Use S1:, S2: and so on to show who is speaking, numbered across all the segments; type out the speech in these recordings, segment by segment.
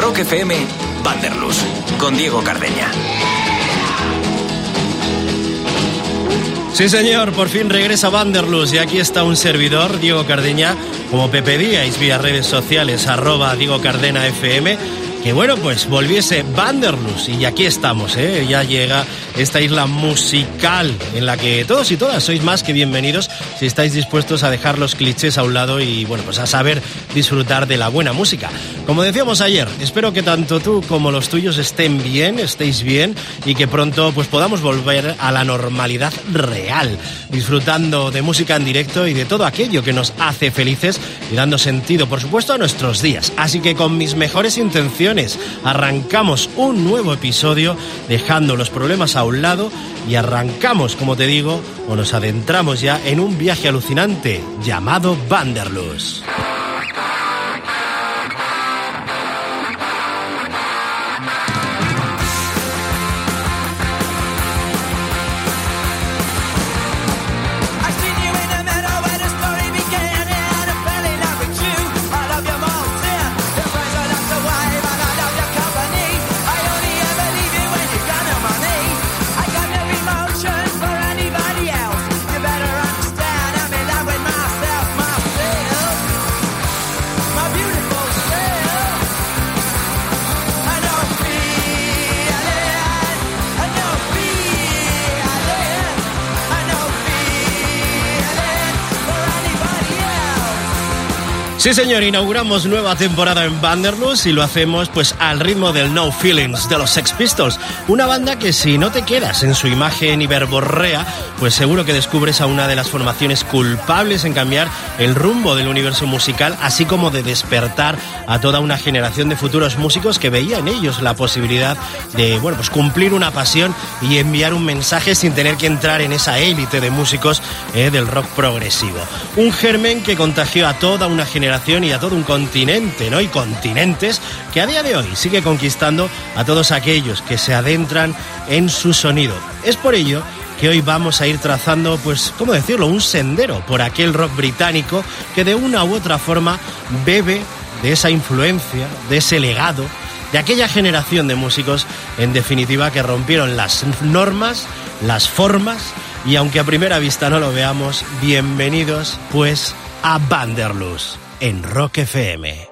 S1: Rock FM, Vanderlus, con Diego Cardeña.
S2: Sí, señor, por fin regresa Vanderlus y aquí está un servidor, Diego Cardeña, como me pedíais vía redes sociales, arroba Diego Cardena FM que bueno, pues volviese Vanderlus y aquí estamos, ¿eh? ya llega esta isla musical en la que todos y todas sois más que bienvenidos si estáis dispuestos a dejar los clichés a un lado y bueno, pues a saber disfrutar de la buena música. Como decíamos ayer, espero que tanto tú como los tuyos estén bien, estéis bien y que pronto pues podamos volver a la normalidad real, disfrutando de música en directo y de todo aquello que nos hace felices y dando sentido, por supuesto, a nuestros días. Así que con mis mejores intenciones Arrancamos un nuevo episodio dejando los problemas a un lado y arrancamos, como te digo, o nos adentramos ya en un viaje alucinante llamado Vanderlust. Sí, señor, inauguramos nueva temporada en Vanderlust y lo hacemos pues al ritmo del No Feelings de los Sex Pistols, una banda que si no te quedas en su imagen hiperborrea, pues seguro que descubres a una de las formaciones culpables en cambiar el rumbo del universo musical, así como de despertar a toda una generación de futuros músicos que veían ellos la posibilidad de, bueno, pues cumplir una pasión y enviar un mensaje sin tener que entrar en esa élite de músicos eh, del rock progresivo. Un germen que contagió a toda una generación y a todo un continente, ¿no? Y continentes que a día de hoy sigue conquistando a todos aquellos que se adentran en su sonido. Es por ello que hoy vamos a ir trazando, pues, ¿cómo decirlo?, un sendero por aquel rock británico que de una u otra forma bebe de esa influencia, de ese legado, de aquella generación de músicos, en definitiva, que rompieron las normas, las formas, y aunque a primera vista no lo veamos, bienvenidos, pues, a Vanderlust en Rock FM.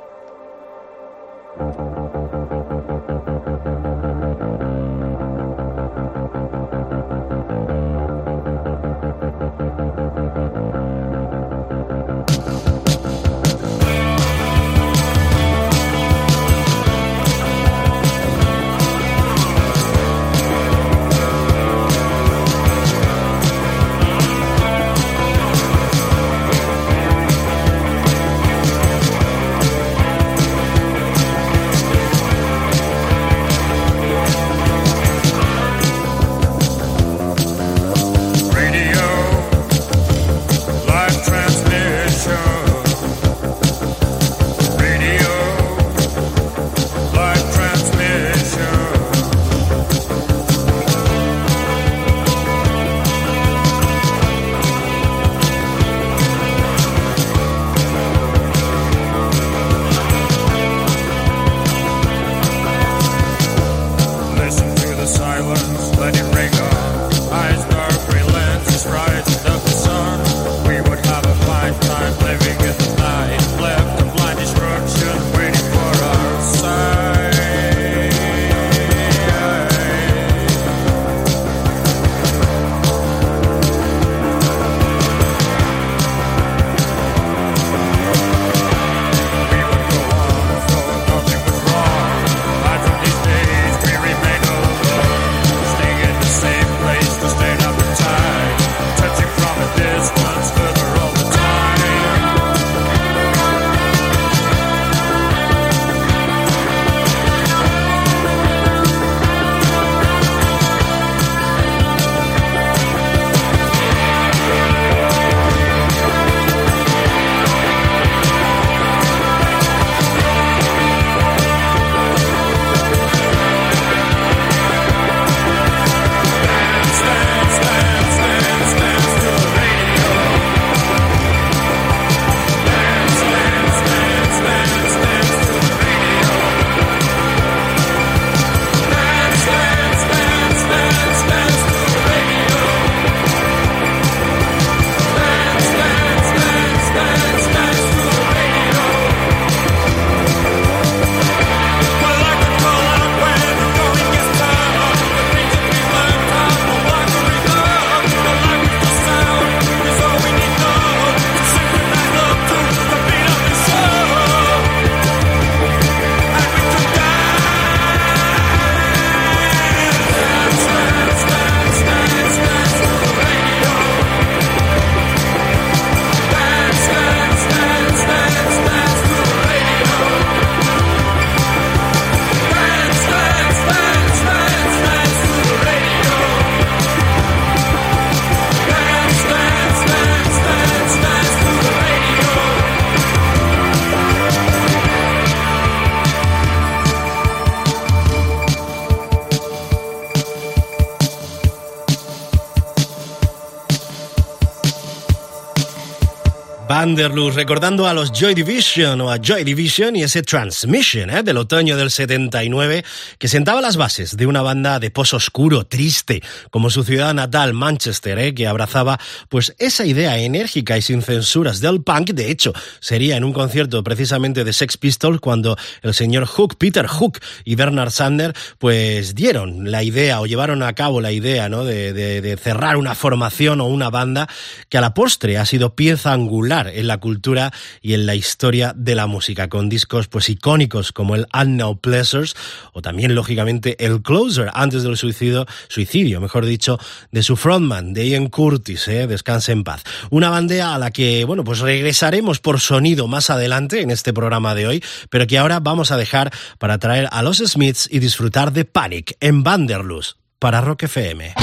S2: Vanderloo, recordando a los Joy Division o a Joy Division y ese Transmission ¿eh? del otoño del 79 que sentaba las bases de una banda de pozo oscuro, triste, como su ciudad natal, Manchester, ¿eh? que abrazaba pues esa idea enérgica y sin censuras del punk. De hecho, sería en un concierto precisamente de Sex Pistols cuando el señor Hook, Peter Hook y Bernard Sander pues dieron la idea o llevaron a cabo la idea ¿no? de, de cerrar una formación o una banda que a la postre ha sido pieza angular en la cultura y en la historia de la música, con discos pues icónicos como el Unknown Pleasures o también lógicamente el Closer antes del suicidio, suicidio, mejor dicho, de su frontman, de Ian Curtis, ¿eh? descanse en paz. Una bandera a la que, bueno, pues regresaremos por sonido más adelante en este programa de hoy, pero que ahora vamos a dejar para traer a los Smiths y disfrutar de Panic en Vanderlust para Rock FM.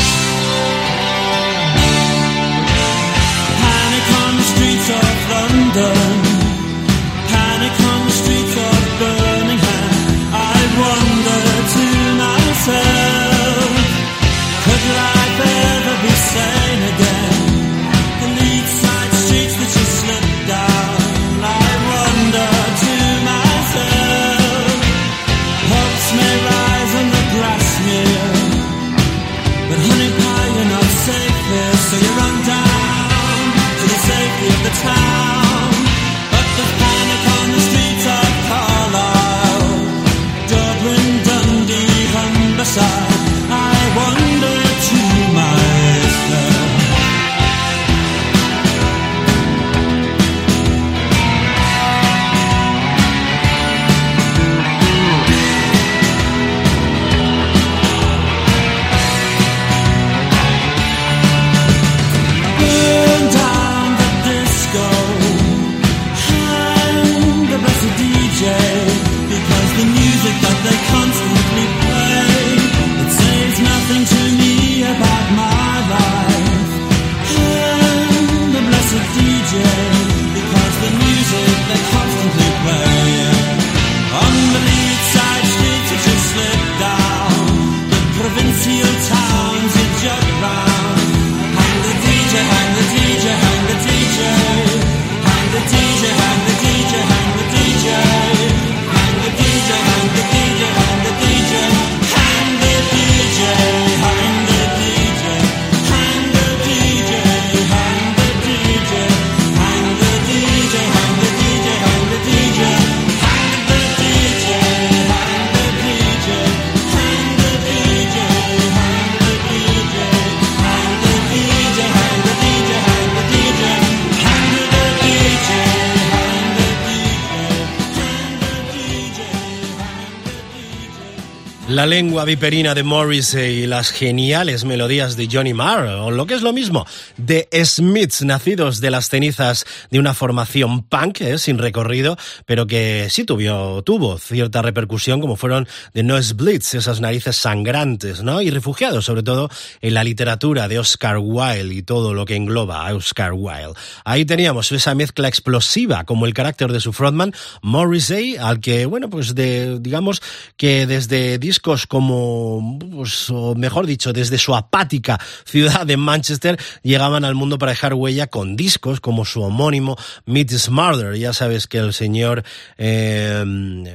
S3: the
S2: La lengua viperina de Morrissey y las geniales melodías de Johnny Marr, o lo que es lo mismo, de Smiths, nacidos de las cenizas de una formación punk, eh, sin recorrido, pero que sí tuvo, tuvo cierta repercusión, como fueron The Noise Blitz, esas narices sangrantes, ¿no? Y refugiados, sobre todo, en la literatura de Oscar Wilde y todo lo que engloba a Oscar Wilde. Ahí teníamos esa mezcla explosiva, como el carácter de su frontman, Morrissey, al que, bueno, pues de, digamos que desde disco como, pues, o mejor dicho, desde su apática ciudad de Manchester, llegaban al mundo para dejar huella con discos como su homónimo Meet Smarter. Ya sabes que el señor eh,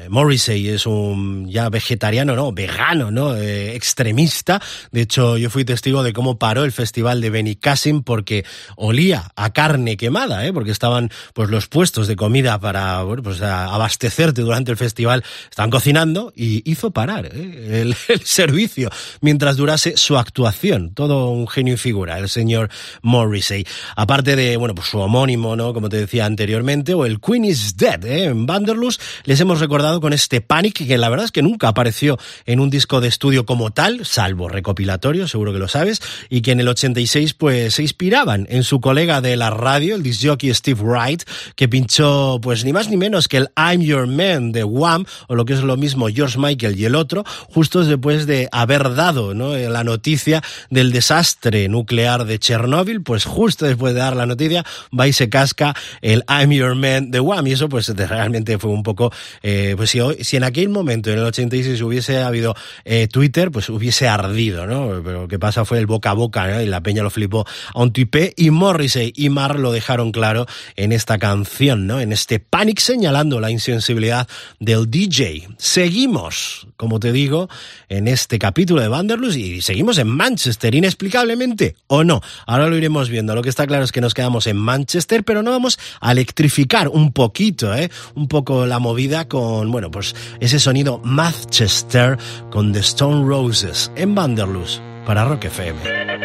S2: Morrissey es un ya vegetariano, no, vegano, no, eh, extremista. De hecho, yo fui testigo de cómo paró el festival de Benicassim porque olía a carne quemada, ¿eh? porque estaban pues los puestos de comida para pues, abastecerte durante el festival, estaban cocinando y hizo parar. ¿eh? el, servicio mientras durase su actuación. Todo un genio y figura, el señor Morrissey. Aparte de, bueno, pues su homónimo, ¿no? Como te decía anteriormente, o el Queen is Dead, ¿eh? En Vanderlust les hemos recordado con este Panic, que la verdad es que nunca apareció en un disco de estudio como tal, salvo recopilatorio, seguro que lo sabes, y que en el 86 pues se inspiraban en su colega de la radio, el disjockey Steve Wright, que pinchó pues ni más ni menos que el I'm Your Man de Wham, o lo que es lo mismo George Michael y el otro, justo después de haber dado ¿no? Eh, la noticia del desastre nuclear de Chernóbil, pues justo después de dar la noticia va y se casca el I'm Your Man de Wham y eso pues realmente fue un poco, eh, pues si, si en aquel momento, en el 86, hubiese habido eh, Twitter, pues hubiese ardido, ¿no? Pero lo que pasa fue el boca a boca, ¿no? Y la peña lo flipó a un tuipé y Morrissey y Mar lo dejaron claro en esta canción, ¿no? En este Panic señalando la insensibilidad del DJ. Seguimos, como te digo, en este capítulo de Vanderlust y seguimos en Manchester, inexplicablemente, ¿o no? Ahora lo iremos viendo. Lo que está claro es que nos quedamos en Manchester, pero no vamos a electrificar un poquito, ¿eh? Un poco la movida con, bueno, pues ese sonido Manchester con The Stone Roses en Vanderlust para Rock FM.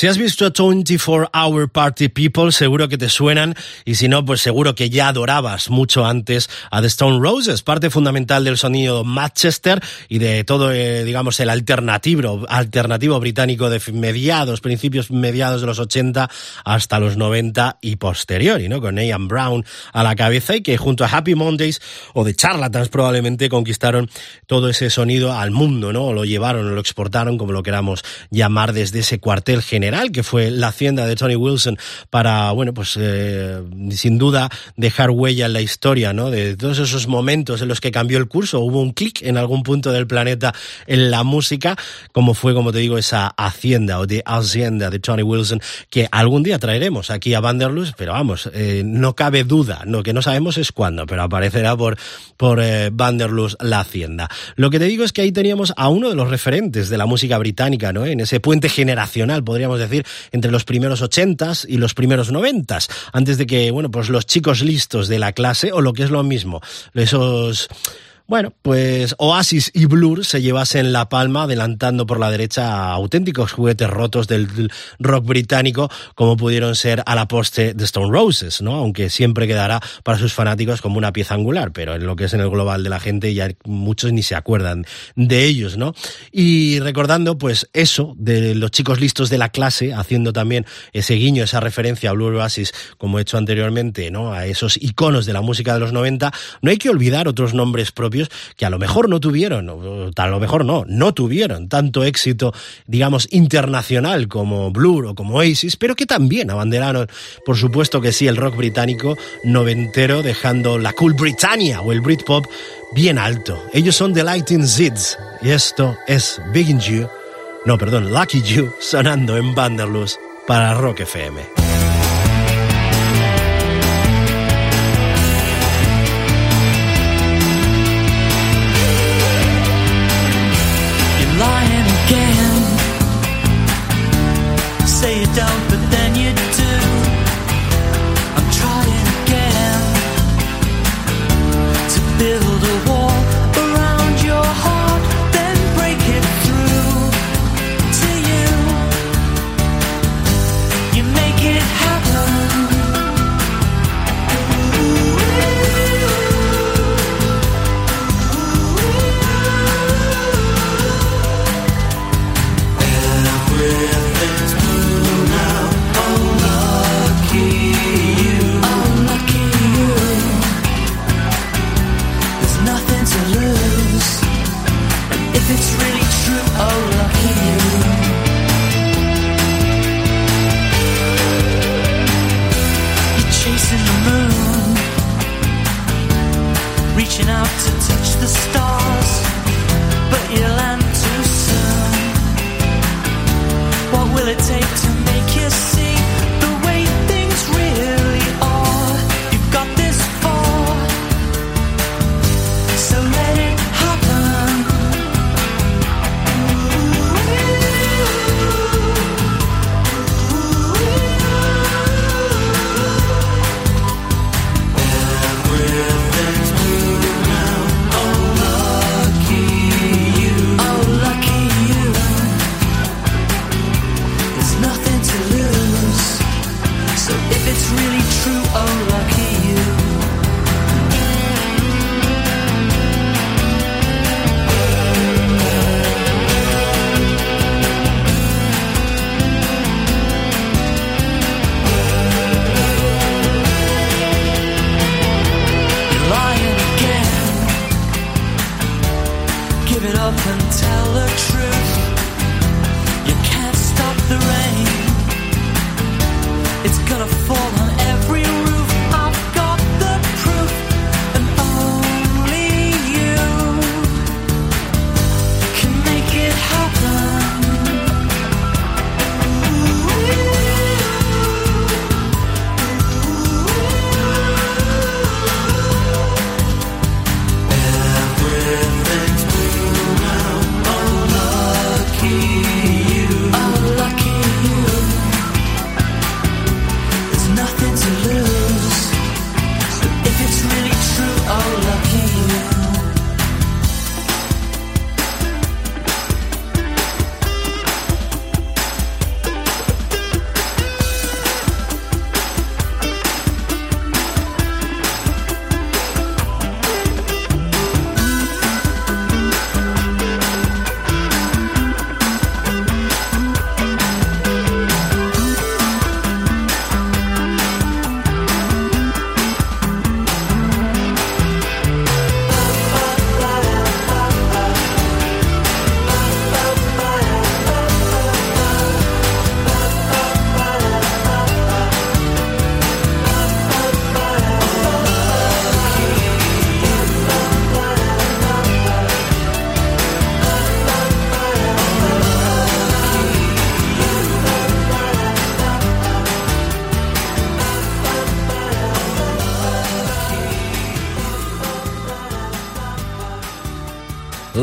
S2: Si has visto 24 Hour Party People, seguro que te suenan, y si no, pues seguro que ya adorabas mucho antes a The Stone Roses, parte fundamental del sonido Manchester y de todo, eh, digamos, el alternativo, alternativo británico de mediados, principios mediados de los 80 hasta los 90 y posterior, ¿no? Con Ian Brown a la cabeza y que junto a Happy Mondays o The Charlatans probablemente conquistaron todo ese sonido al mundo, ¿no? O lo llevaron, o lo exportaron, como lo queramos llamar, desde ese cuartel general que fue la hacienda de Tony Wilson para, bueno, pues eh, sin duda dejar huella en la historia, ¿no? De todos esos momentos en los que cambió el curso, hubo un clic en algún punto del planeta en la música, como fue, como te digo, esa hacienda o de hacienda de Tony Wilson, que algún día traeremos aquí a Vanderlust, pero vamos, eh, no cabe duda, lo que no sabemos es cuándo, pero aparecerá por, por eh, Vanderlust la hacienda. Lo que te digo es que ahí teníamos a uno de los referentes de la música británica, ¿no? En ese puente generacional, podríamos decir, entre los primeros ochentas y los primeros noventas, antes de que, bueno, pues los chicos listos de la clase, o lo que es lo mismo, esos bueno, pues Oasis y Blur se llevasen la palma adelantando por la derecha a auténticos juguetes rotos del rock británico como pudieron ser a la poste de Stone Roses, ¿no? Aunque siempre quedará para sus fanáticos como una pieza angular, pero en lo que es en el global de la gente ya muchos ni se acuerdan de ellos, ¿no? Y recordando pues eso de los chicos listos de la clase, haciendo también ese guiño, esa referencia a Blur Oasis como he hecho anteriormente, ¿no? A esos iconos de la música de los 90, no hay que olvidar otros nombres propios que a lo mejor no tuvieron, o a lo mejor no, no tuvieron tanto éxito, digamos, internacional como Blur o como Oasis, pero que también abanderaron, por supuesto que sí, el rock británico noventero, dejando la Cool Britannia o el Britpop bien alto. Ellos son The Lighting Seeds y esto es Big You, no, perdón, Lucky You, sonando en Vanderlust para Rock FM.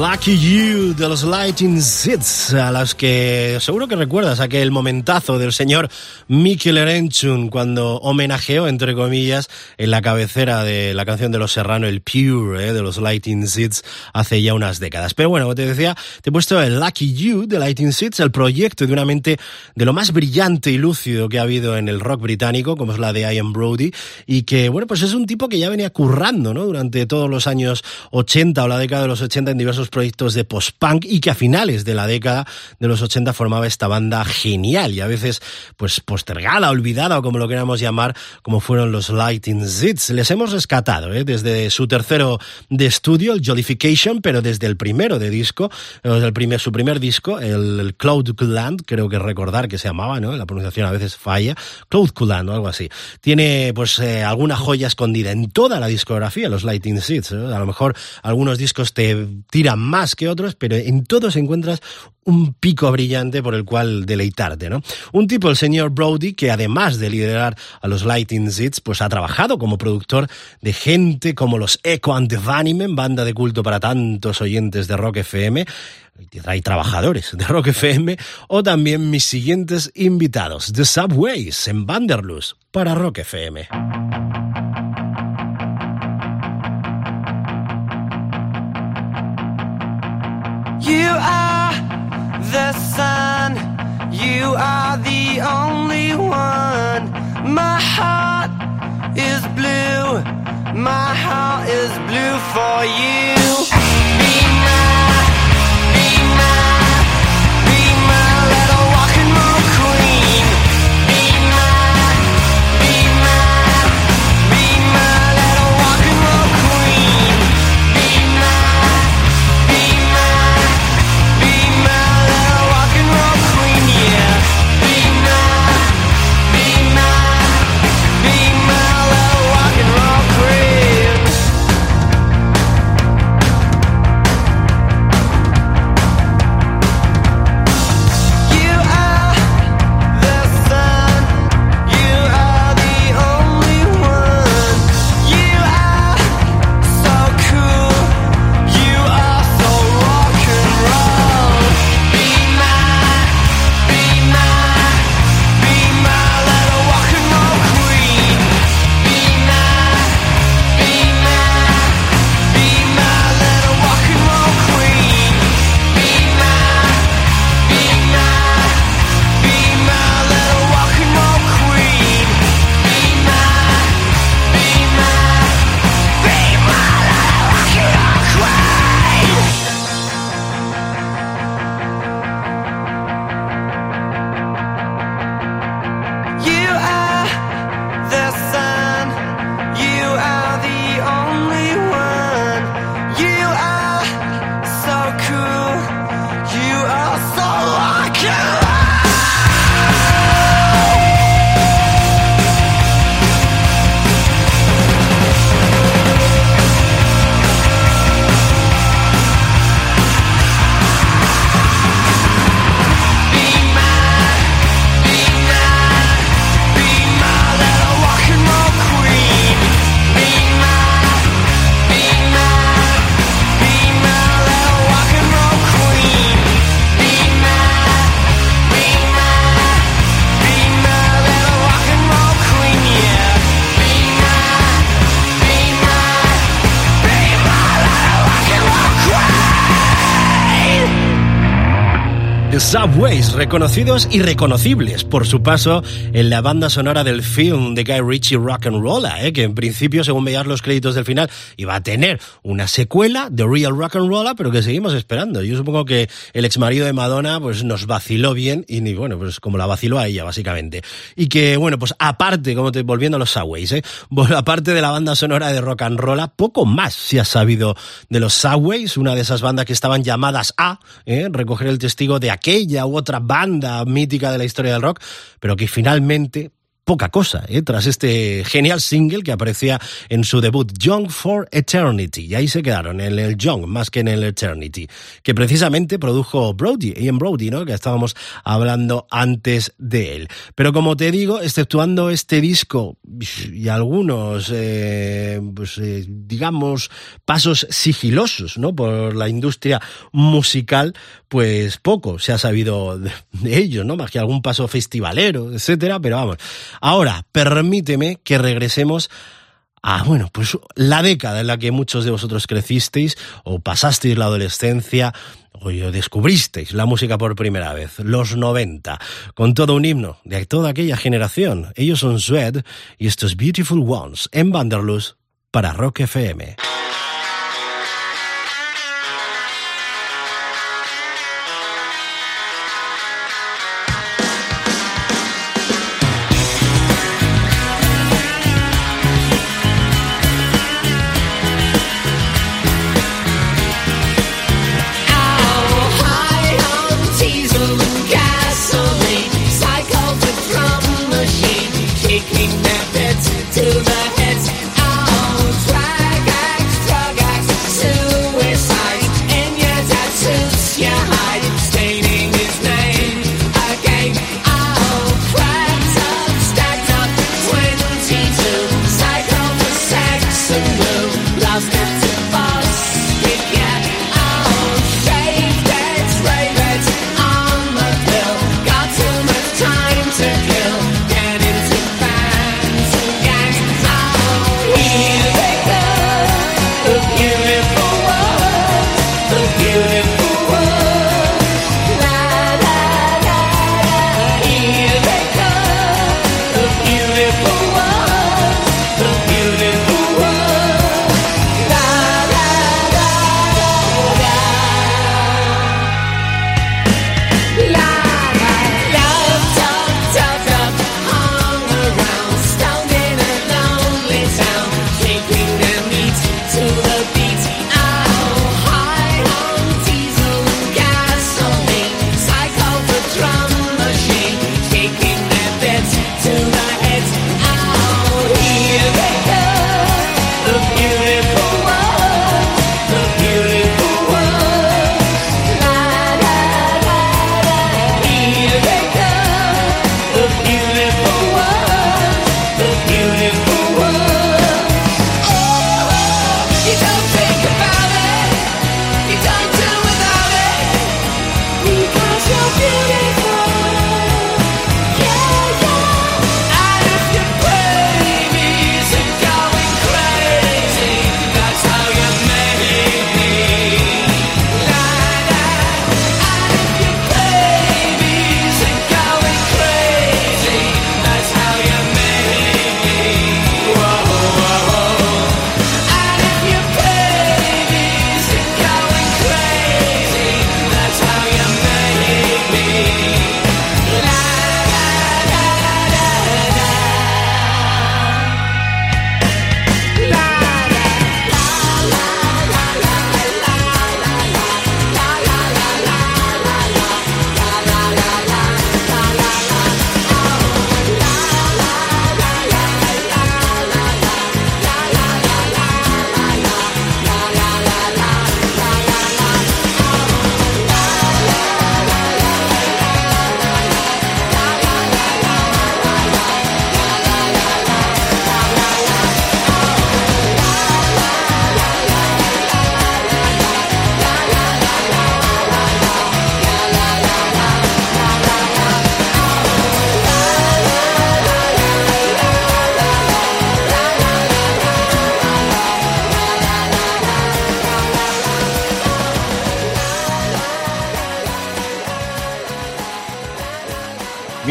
S2: Lucky You de los Lighting Seeds, a las que seguro que recuerdas aquel momentazo del señor Mikel Erenchun cuando homenajeó, entre comillas, en la cabecera de la canción de Los Serrano, el Pure, eh, de los Lighting Seeds, hace ya unas décadas. Pero bueno, como te decía, te he puesto el Lucky You de Lighting Seeds, el proyecto de una mente de lo más brillante y lúcido que ha habido en el rock británico, como es la de Ian Brody, y que, bueno, pues es un tipo que ya venía currando, ¿no? Durante todos los años 80 o la década de los 80 en diversos proyectos de post-punk y que a finales de la década de los 80 formaba esta banda genial y a veces pues postergada, olvidada o como lo queramos llamar, como fueron los Lighting Zits. Les hemos rescatado ¿eh? desde su tercero de estudio, el Jollification, pero desde el primero de disco, desde el primer, su primer disco, el, Cloud Cloud creo que recordar que se llamaba, ¿no? La pronunciación a veces falla, Cloud Cloud o algo así. Tiene pues eh, alguna joya escondida en toda la discografía, los Lighting Zits. ¿eh? A lo mejor algunos discos te tiran más que otros, pero en todos encuentras un pico brillante por el cual deleitarte, ¿no? Un tipo, el señor Brody, que además de liderar a los Lighting Seeds, pues ha trabajado como productor de gente como los Echo and the Bunnymen, banda de culto para tantos oyentes de Rock FM, hay trabajadores de Rock FM, o también mis siguientes invitados, The Subways en Vanderlust para Rock FM.
S4: You are the sun. You are the only one. My heart is blue. My heart is blue for you. Be my,
S2: Subways, reconocidos y reconocibles por su paso en la banda sonora del film de Guy Ritchie Rock and Rolla, ¿eh? que en principio, según veías los créditos del final, iba a tener una secuela de Real Rock and Rolla, pero que seguimos esperando. Yo supongo que el ex marido de Madonna pues nos vaciló bien y ni bueno, pues como la vaciló a ella, básicamente. Y que, bueno, pues aparte, como te volviendo a los Subways, ¿eh? Bueno, aparte de la banda sonora de Rock and Rolla, poco más se ha sabido de los Subways, una de esas bandas que estaban llamadas a ¿eh? recoger el testigo de aquella u otra banda mítica de la historia del rock, pero que finalmente
S5: poca cosa, ¿eh? tras este genial single que aparecía en su debut Young for Eternity. Y ahí se quedaron, en el Young más que en el Eternity, que precisamente produjo Brody, Ian Brody, ¿no? que estábamos hablando antes de él. Pero como te digo, exceptuando este disco y algunos, eh, pues, eh, digamos, pasos sigilosos ¿no? por la industria musical, pues poco se ha sabido de, ellos, ¿no? más que algún paso festivalero, etcétera, pero vamos. Ahora, permíteme que regresemos a, bueno, pues la década en la que muchos de vosotros crecisteis o pasasteis la adolescencia o descubristeis la música por primera vez, los 90, con todo un himno de toda aquella generación. Ellos son Swed y estos Beautiful Ones en Vanderlust para Rock FM.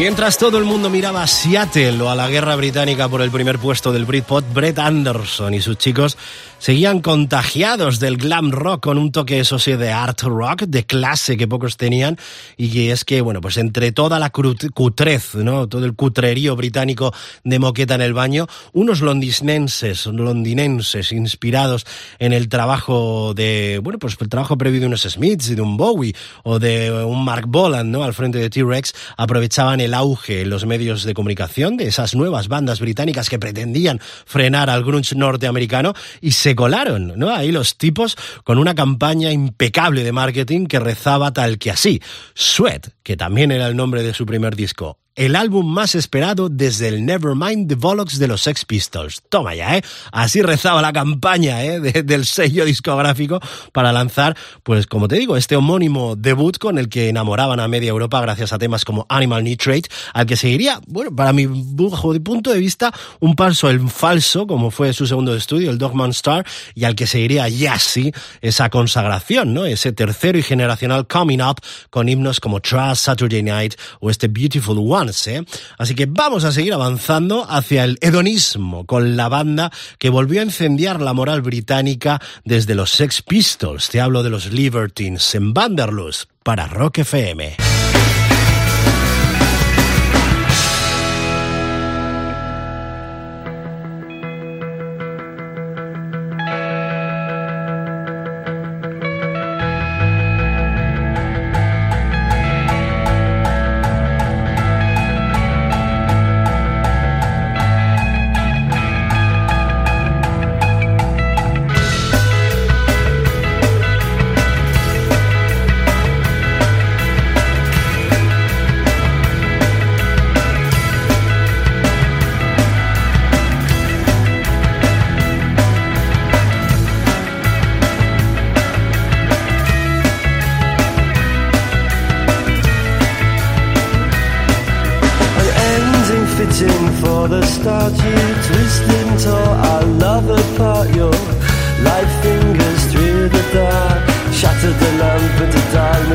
S5: Mientras todo el mundo miraba a Seattle o a la guerra británica por el primer puesto del Britpop, Brett Anderson y sus chicos
S6: seguían contagiados del glam rock con un toque, eso sí, de art rock, de clase que pocos tenían, y es que, bueno, pues entre toda la cutrez, ¿no? Todo el cutrerío británico de moqueta en el baño, unos londinenses, londinenses inspirados en el trabajo de, bueno, pues el trabajo previo de unos Smiths y de un Bowie o de un Mark Boland, ¿no? Al frente de T-Rex, aprovechaban el auge en los medios de comunicación de esas nuevas bandas británicas que pretendían frenar al grunge norteamericano y se colaron, ¿no? Ahí los tipos con una campaña impecable de marketing que rezaba tal que así. Sweat, que también era el nombre de su primer disco el álbum más esperado desde el Nevermind the Bollocks de los Sex Pistols. Toma ya, ¿eh? Así rezaba la campaña, ¿eh? del sello discográfico para lanzar, pues como te digo, este homónimo debut con el que enamoraban a media Europa gracias a temas como Animal Nitrate, al que seguiría, bueno, para mi punto de vista, un paso en falso, como fue su segundo estudio, el Dogman Star, y al que seguiría ya sí esa consagración, ¿no? Ese tercero y generacional Coming Up con himnos como Trust, Saturday Night o este Beautiful One ¿eh? Así que vamos a seguir avanzando hacia el hedonismo con la banda que volvió a incendiar la moral británica desde los Sex Pistols. Te hablo de los Libertines en Vanderlust para Rock FM.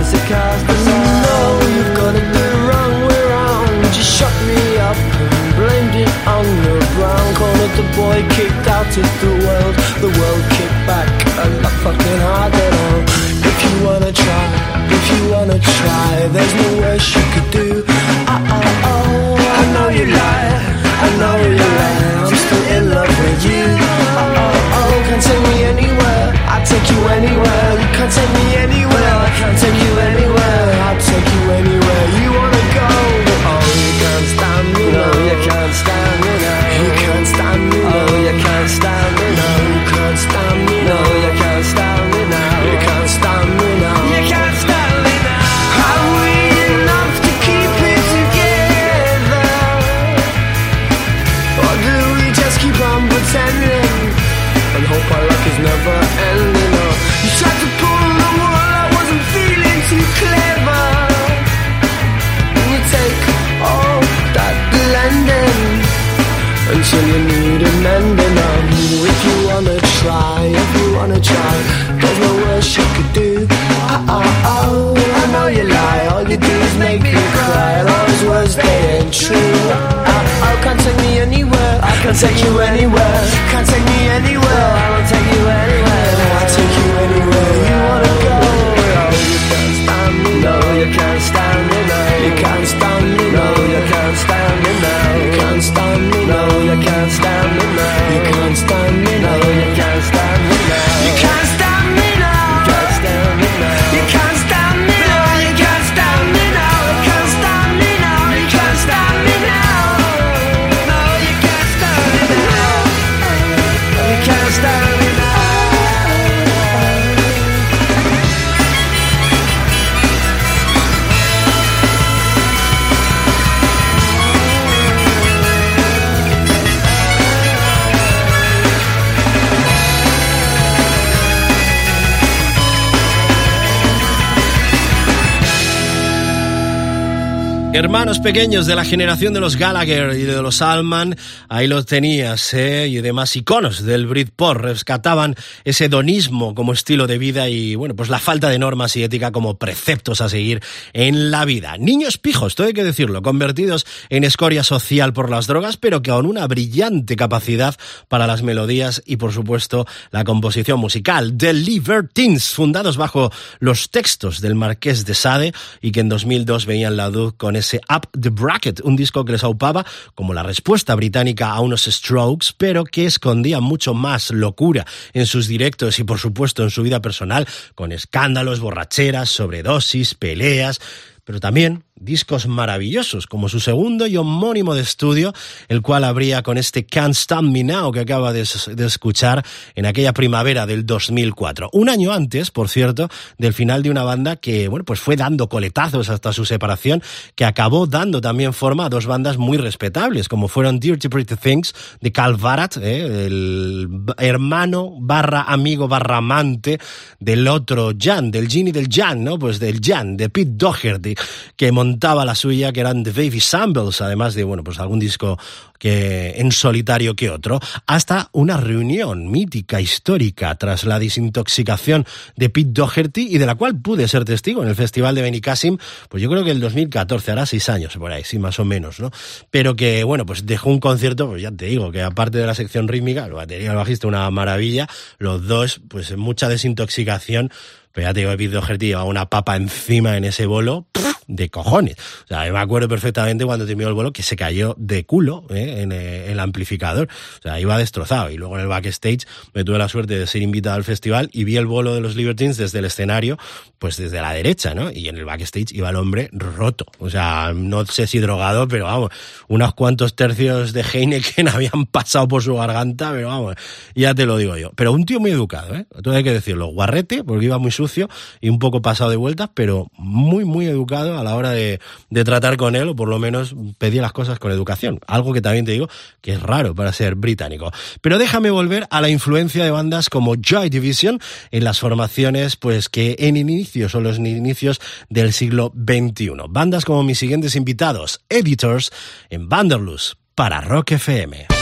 S2: as cars
S6: Cause I know you've got it the wrong way round You shut me up and blamed it on your brown. Called it the boy kicked out of the world. The world kicked back and not fucking hard at all If you wanna try, if you wanna try There's no Can't take you anywhere. Can't take me anywhere. I won't take you anywhere. I'll take you anywhere. You wanna go? Well, you can't stand me. No, you can't stand.
S2: Hermanos pequeños de la generación de los Gallagher y de los Allman, ahí los tenías, ¿eh? y demás iconos del Britpop rescataban ese hedonismo como estilo de vida y, bueno, pues la falta de normas y ética como preceptos a seguir en la vida. Niños pijos, todo hay que decirlo, convertidos en escoria social por las drogas, pero que con una brillante capacidad para las melodías y, por supuesto, la composición musical. The Libertines, fundados bajo los textos del Marqués de Sade y que en 2002 veían la luz con ese Up the Bracket, un disco que les aupaba como la respuesta británica a unos Strokes, pero que escondía mucho más locura en sus directos y por supuesto en su vida personal, con escándalos, borracheras, sobredosis, peleas, pero también discos maravillosos, como su segundo y homónimo de estudio, el cual abría con este Can't Stand Me Now que acaba de, escuchar en aquella primavera del 2004. Un año antes, por cierto, del final de una banda que, bueno, pues fue dando coletazos hasta su separación, que acabó dando también forma a dos bandas muy respetables, como fueron Dirty Pretty Things de Cal Barat, ¿eh? el hermano barra amigo barra amante del otro Jan, del Genie del Jan, ¿no? Pues del Jan, de Pete Doherty, que montó montaba la suya, que eran The Baby Sambles, además de, bueno, pues algún disco que en solitario que otro, hasta una reunión mítica, histórica, tras la desintoxicación de Pete Doherty y de la cual pude ser testigo en el Festival de Benicassim, pues yo creo que el 2014, hará seis años por ahí, sí, más o menos, ¿no? Pero que, bueno, pues dejó un concierto, pues ya te digo, que aparte de la sección rítmica, el batería y el bajista, una maravilla, los dos, pues mucha desintoxicación, pero ya te digo, Pete Doherty llevaba una papa encima en ese bolo, de cojones. O sea, me acuerdo perfectamente cuando terminó el bolo que se cayó de culo ¿eh? en eh, el amplificador. O sea, iba destrozado. Y luego en el backstage me tuve la suerte de ser invitado al festival y vi el bolo de los Libertines desde el escenario, pues desde la derecha, ¿no? Y en el backstage iba el hombre roto. O sea, no sé si drogado, pero vamos, unos cuantos tercios de Heineken habían pasado por su garganta, pero vamos, ya te lo digo yo. Pero un tío muy educado, ¿eh? Todo hay que decirlo. Guarrete, porque iba muy y un poco pasado de vueltas, pero muy, muy educado a la hora de, de, tratar con él, o por lo menos pedía las cosas con educación. Algo que también te digo que es raro para ser británico. Pero déjame volver a la influencia de bandas como Joy Division en las formaciones, pues que en inicios o los inicios del siglo XXI. Bandas como mis siguientes invitados, Editors, en Vanderlust, para Rock FM.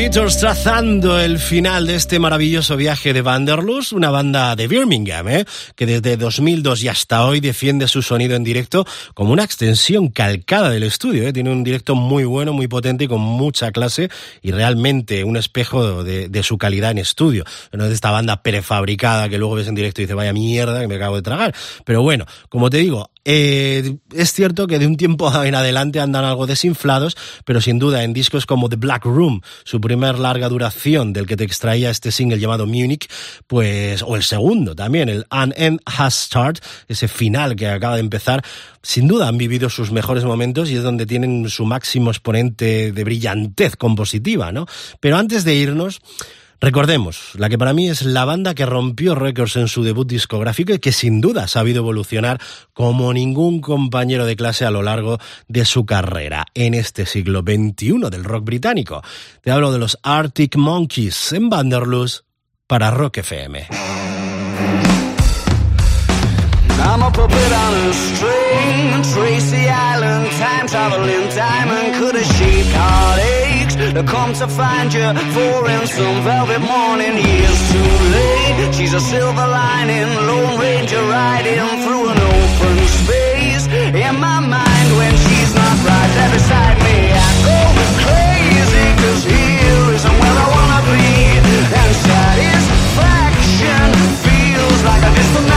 S2: Madrid Trazando el final de este maravilloso viaje de Vanderlust, una banda de Birmingham, ¿eh? que desde 2002 y hasta hoy defiende su sonido en directo como una extensión calcada del estudio. ¿eh? Tiene un directo muy bueno, muy potente y con mucha clase y realmente un espejo de, de su calidad en estudio. No es de esta banda prefabricada que luego ves en directo y dices, vaya mierda que me acabo de tragar. Pero bueno, como te digo, eh, es cierto que de un tiempo en adelante andan algo desinflados, pero sin duda en discos como The Black Room, su primer larga duración del que te extraía este single llamado Munich, pues, o el segundo también, el An End Has Start, ese final que acaba de empezar, sin duda han vivido sus mejores momentos y es donde tienen su máximo exponente de brillantez compositiva, ¿no? Pero antes de irnos, Recordemos, la que para mí es la banda que rompió récords en su debut discográfico y que sin duda ha sabido evolucionar como ningún compañero de clase a lo largo de su carrera en este siglo XXI del rock británico. Te hablo de los Arctic Monkeys en Vanderlust para Rock FM.
S7: I'm a puppet on a string, Tracy Island, time traveling diamond, could have shaped heartaches to come to find you for in some velvet morning. Years too late, she's a silver lining, Lone Ranger riding through an open space. In my mind, when she's not right there beside me, I go crazy, cause here isn't where I wanna be. And satisfaction feels like a distant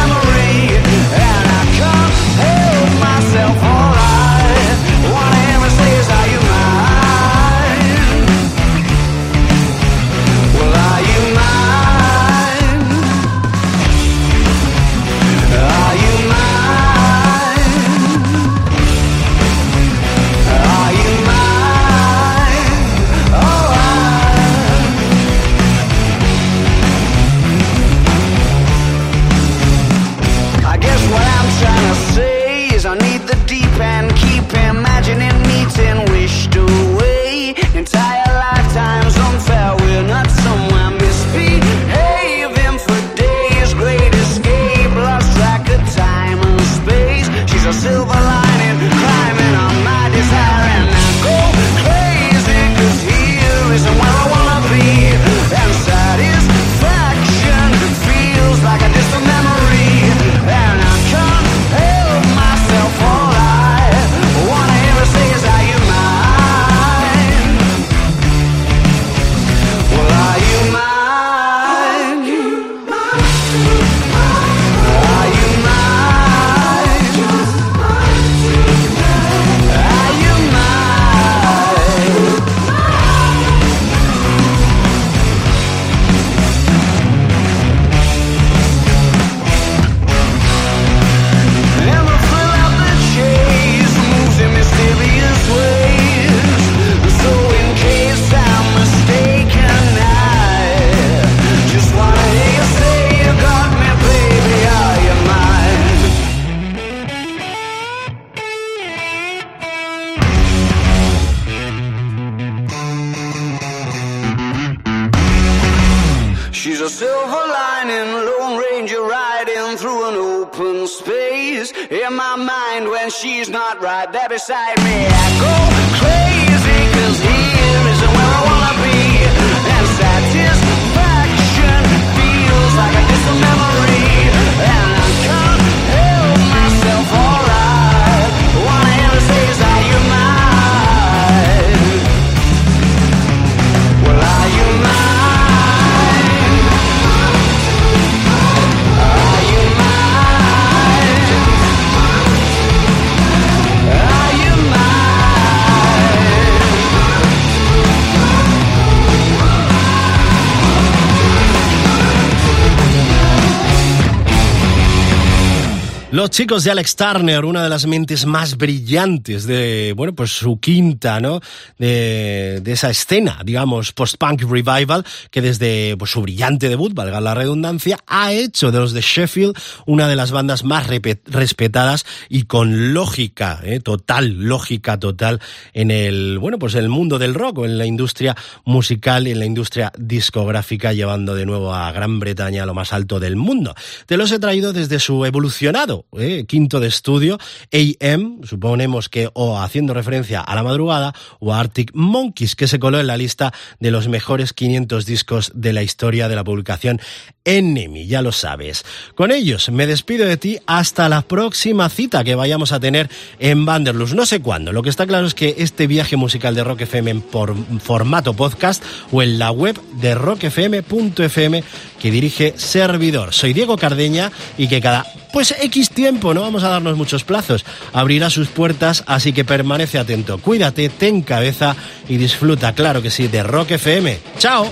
S2: Los chicos de Alex Turner, una de las mentes más brillantes de, bueno, pues su quinta, ¿no? De, de esa escena, digamos, post-punk revival, que desde pues, su brillante debut, valga la redundancia, ha hecho de los de Sheffield una de las bandas más respetadas y con lógica, ¿eh? total, lógica total en el, bueno, pues el mundo del rock o en la industria musical y en la industria discográfica, llevando de nuevo a Gran Bretaña a lo más alto del mundo. Te los he traído desde su evolucionado eh, quinto de estudio, AM, suponemos que o haciendo referencia a la madrugada, o a Arctic Monkeys, que se coló en la lista de los mejores 500 discos de la historia de la publicación Enemy, ya lo sabes. Con ellos me despido de ti hasta la próxima cita que vayamos a tener en Vanderlust. No sé cuándo, lo que está claro es que este viaje musical de Rock FM por formato podcast o en la web de rockfm.fm que dirige Servidor. Soy Diego Cardeña y que cada pues X tiempo, no vamos a darnos muchos plazos, abrirá sus puertas, así que permanece atento, cuídate, ten cabeza y disfruta, claro que sí, de Rock FM. ¡Chao!